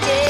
Yeah.